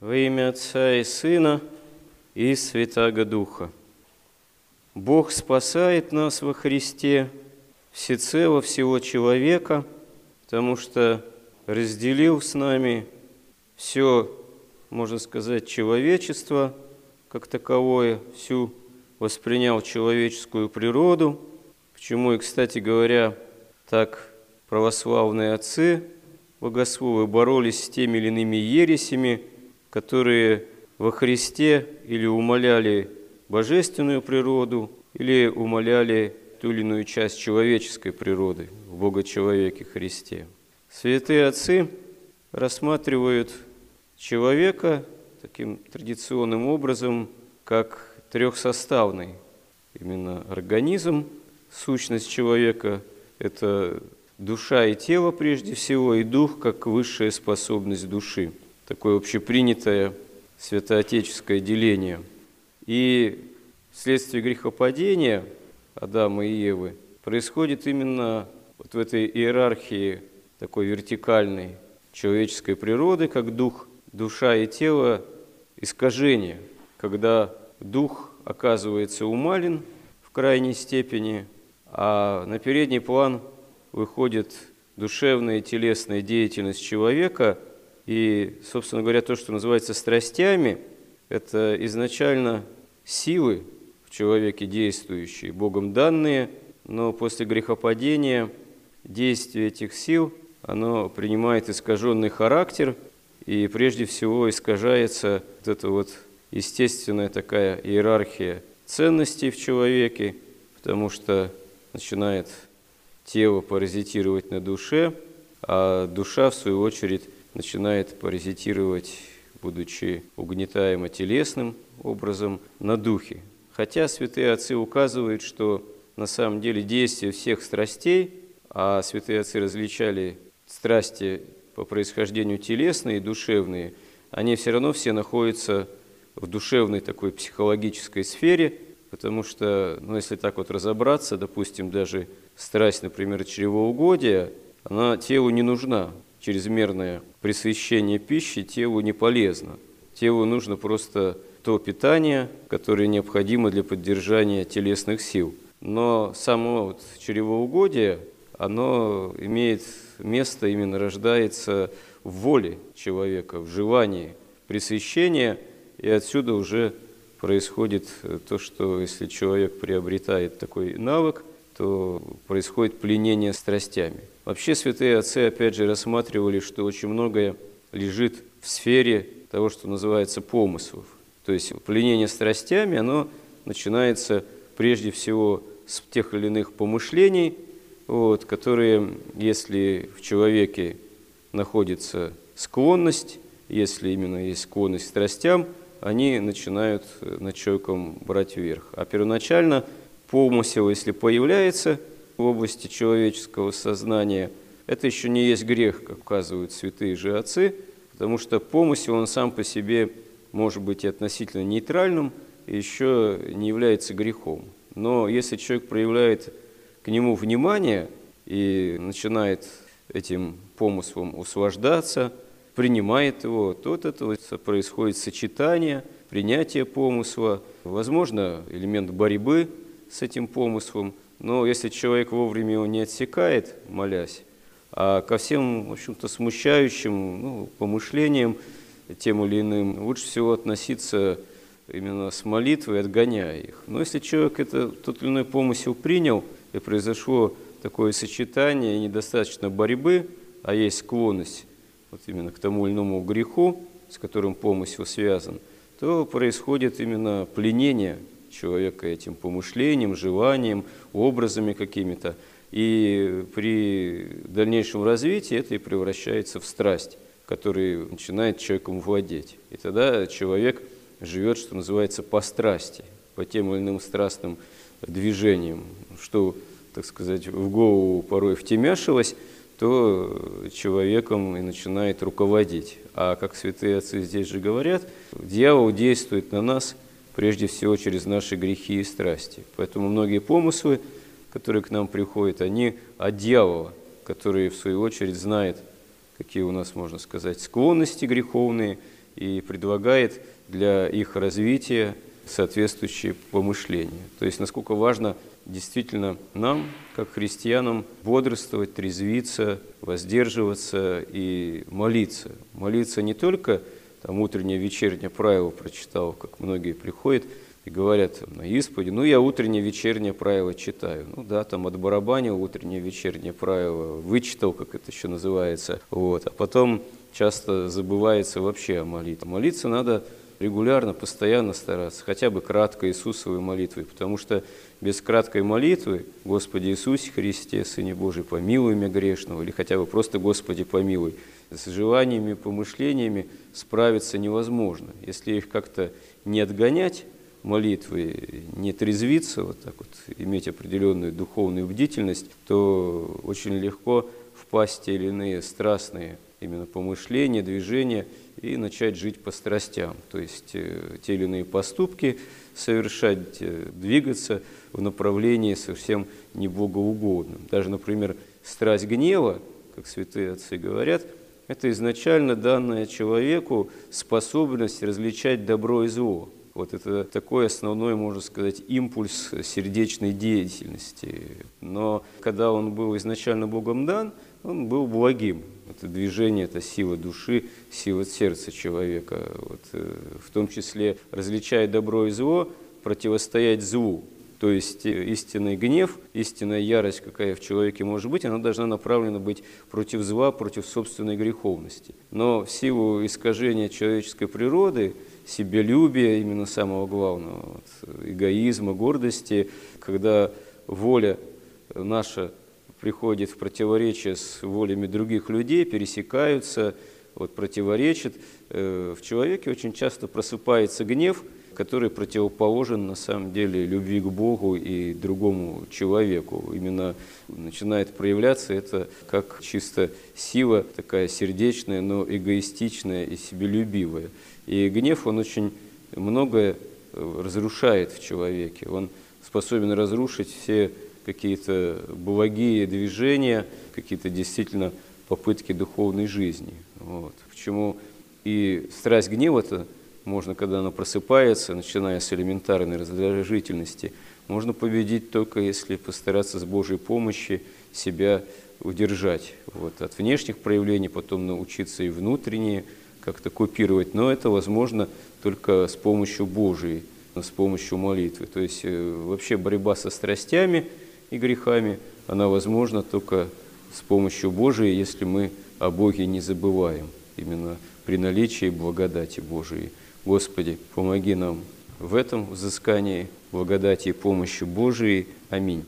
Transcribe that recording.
Во имя Отца и Сына и Святаго Духа. Бог спасает нас во Христе всецело всего человека, потому что разделил с нами все, можно сказать, человечество как таковое, всю воспринял человеческую природу, почему и, кстати говоря, так православные отцы богословы боролись с теми или иными ересями, которые во Христе или умоляли божественную природу, или умоляли ту или иную часть человеческой природы в Бога-человеке Христе. Святые отцы рассматривают человека таким традиционным образом, как трехсоставный именно организм, сущность человека – это душа и тело прежде всего, и дух как высшая способность души – такое общепринятое святоотеческое деление. И вследствие грехопадения Адама и Евы происходит именно вот в этой иерархии такой вертикальной человеческой природы, как дух, душа и тело, искажение, когда дух оказывается умален в крайней степени, а на передний план выходит душевная и телесная деятельность человека – и, собственно говоря, то, что называется страстями, это изначально силы в человеке действующие, Богом данные, но после грехопадения действие этих сил, оно принимает искаженный характер, и прежде всего искажается вот эта вот естественная такая иерархия ценностей в человеке, потому что начинает тело паразитировать на душе, а душа, в свою очередь, начинает паразитировать, будучи угнетаемо телесным образом, на духе. Хотя святые отцы указывают, что на самом деле действие всех страстей, а святые отцы различали страсти по происхождению телесные и душевные, они все равно все находятся в душевной такой психологической сфере, потому что, ну, если так вот разобраться, допустим, даже страсть, например, чревоугодия, она телу не нужна, чрезмерное пресыщение пищи телу не полезно. Телу нужно просто то питание, которое необходимо для поддержания телесных сил. Но само вот чревоугодие, оно имеет место, именно рождается в воле человека, в желании пресыщения, и отсюда уже происходит то, что если человек приобретает такой навык, то происходит пленение страстями. Вообще святые отцы, опять же, рассматривали, что очень многое лежит в сфере того, что называется помыслов. То есть пленение страстями, оно начинается прежде всего с тех или иных помышлений, вот, которые, если в человеке находится склонность, если именно есть склонность к страстям, они начинают над человеком брать вверх. А первоначально помысел, если появляется – в области человеческого сознания, это еще не есть грех, как указывают святые же отцы, потому что помысел, он сам по себе может быть и относительно нейтральным, и еще не является грехом. Но если человек проявляет к нему внимание и начинает этим помыслом услаждаться, принимает его, то от этого происходит сочетание, принятие помысла, возможно, элемент борьбы с этим помыслом, но если человек вовремя его не отсекает, молясь, а ко всем, в общем-то, смущающим ну, помышлениям, тем или иным, лучше всего относиться именно с молитвой, отгоняя их. Но если человек это, тот или иной помысел принял, и произошло такое сочетание, недостаточно борьбы, а есть склонность вот именно к тому или иному греху, с которым помысел связан, то происходит именно пленение человека этим помышлением, желанием, образами какими-то. И при дальнейшем развитии это и превращается в страсть, которая начинает человеком владеть. И тогда человек живет, что называется, по страсти, по тем или иным страстным движениям, что, так сказать, в голову порой втемяшилось, то человеком и начинает руководить. А как святые отцы здесь же говорят, дьявол действует на нас – прежде всего через наши грехи и страсти. Поэтому многие помыслы, которые к нам приходят, они от дьявола, который, в свою очередь, знает, какие у нас, можно сказать, склонности греховные, и предлагает для их развития соответствующие помышления. То есть насколько важно действительно нам, как христианам, бодрствовать, трезвиться, воздерживаться и молиться. Молиться не только там утреннее, вечернее правило прочитал, как многие приходят и говорят на исповеди, ну я утреннее, вечернее правило читаю. Ну да, там от барабанил утреннее, вечернее правило, вычитал, как это еще называется. Вот. А потом часто забывается вообще о молитве. Молиться надо регулярно, постоянно стараться, хотя бы краткой Иисусовой молитвой, потому что без краткой молитвы «Господи Иисусе Христе, Сыне Божий, помилуй меня грешного» или хотя бы просто «Господи помилуй», с желаниями, помышлениями справиться невозможно. Если их как-то не отгонять, молитвы, не трезвиться, вот так вот, иметь определенную духовную бдительность, то очень легко впасть в те или иные страстные именно помышления, движения и начать жить по страстям. То есть э, те или иные поступки совершать, э, двигаться в направлении совсем не богоугодным. Даже, например, страсть гнева, как святые отцы говорят, это изначально данная человеку способность различать добро и зло. Вот это такой основной, можно сказать, импульс сердечной деятельности. Но когда он был изначально Богом дан, он был благим. Это движение, это сила души, сила сердца человека. Вот, э, в том числе различая добро и зло, противостоять злу. То есть э, истинный гнев, истинная ярость, какая в человеке может быть, она должна направлена быть против зла, против собственной греховности. Но в силу искажения человеческой природы, себелюбия, именно самого главного, вот, эгоизма, гордости, когда воля наша приходит в противоречие с волями других людей, пересекаются, вот, противоречат, э, в человеке очень часто просыпается гнев – который противоположен на самом деле любви к Богу и другому человеку. Именно начинает проявляться это как чисто сила такая сердечная, но эгоистичная и себелюбивая. И гнев, он очень многое э, разрушает в человеке. Он способен разрушить все какие-то благие движения, какие-то действительно попытки духовной жизни. Вот. Почему и страсть гнева-то можно, когда она просыпается, начиная с элементарной раздражительности, можно победить только если постараться с Божьей помощью себя удержать вот, от внешних проявлений, потом научиться и внутренние как-то купировать. Но это возможно только с помощью Божией, с помощью молитвы. То есть э, вообще борьба со страстями и грехами, она возможна только с помощью Божией, если мы о Боге не забываем, именно при наличии благодати Божией. Господи, помоги нам в этом взыскании благодати и помощи Божией. Аминь.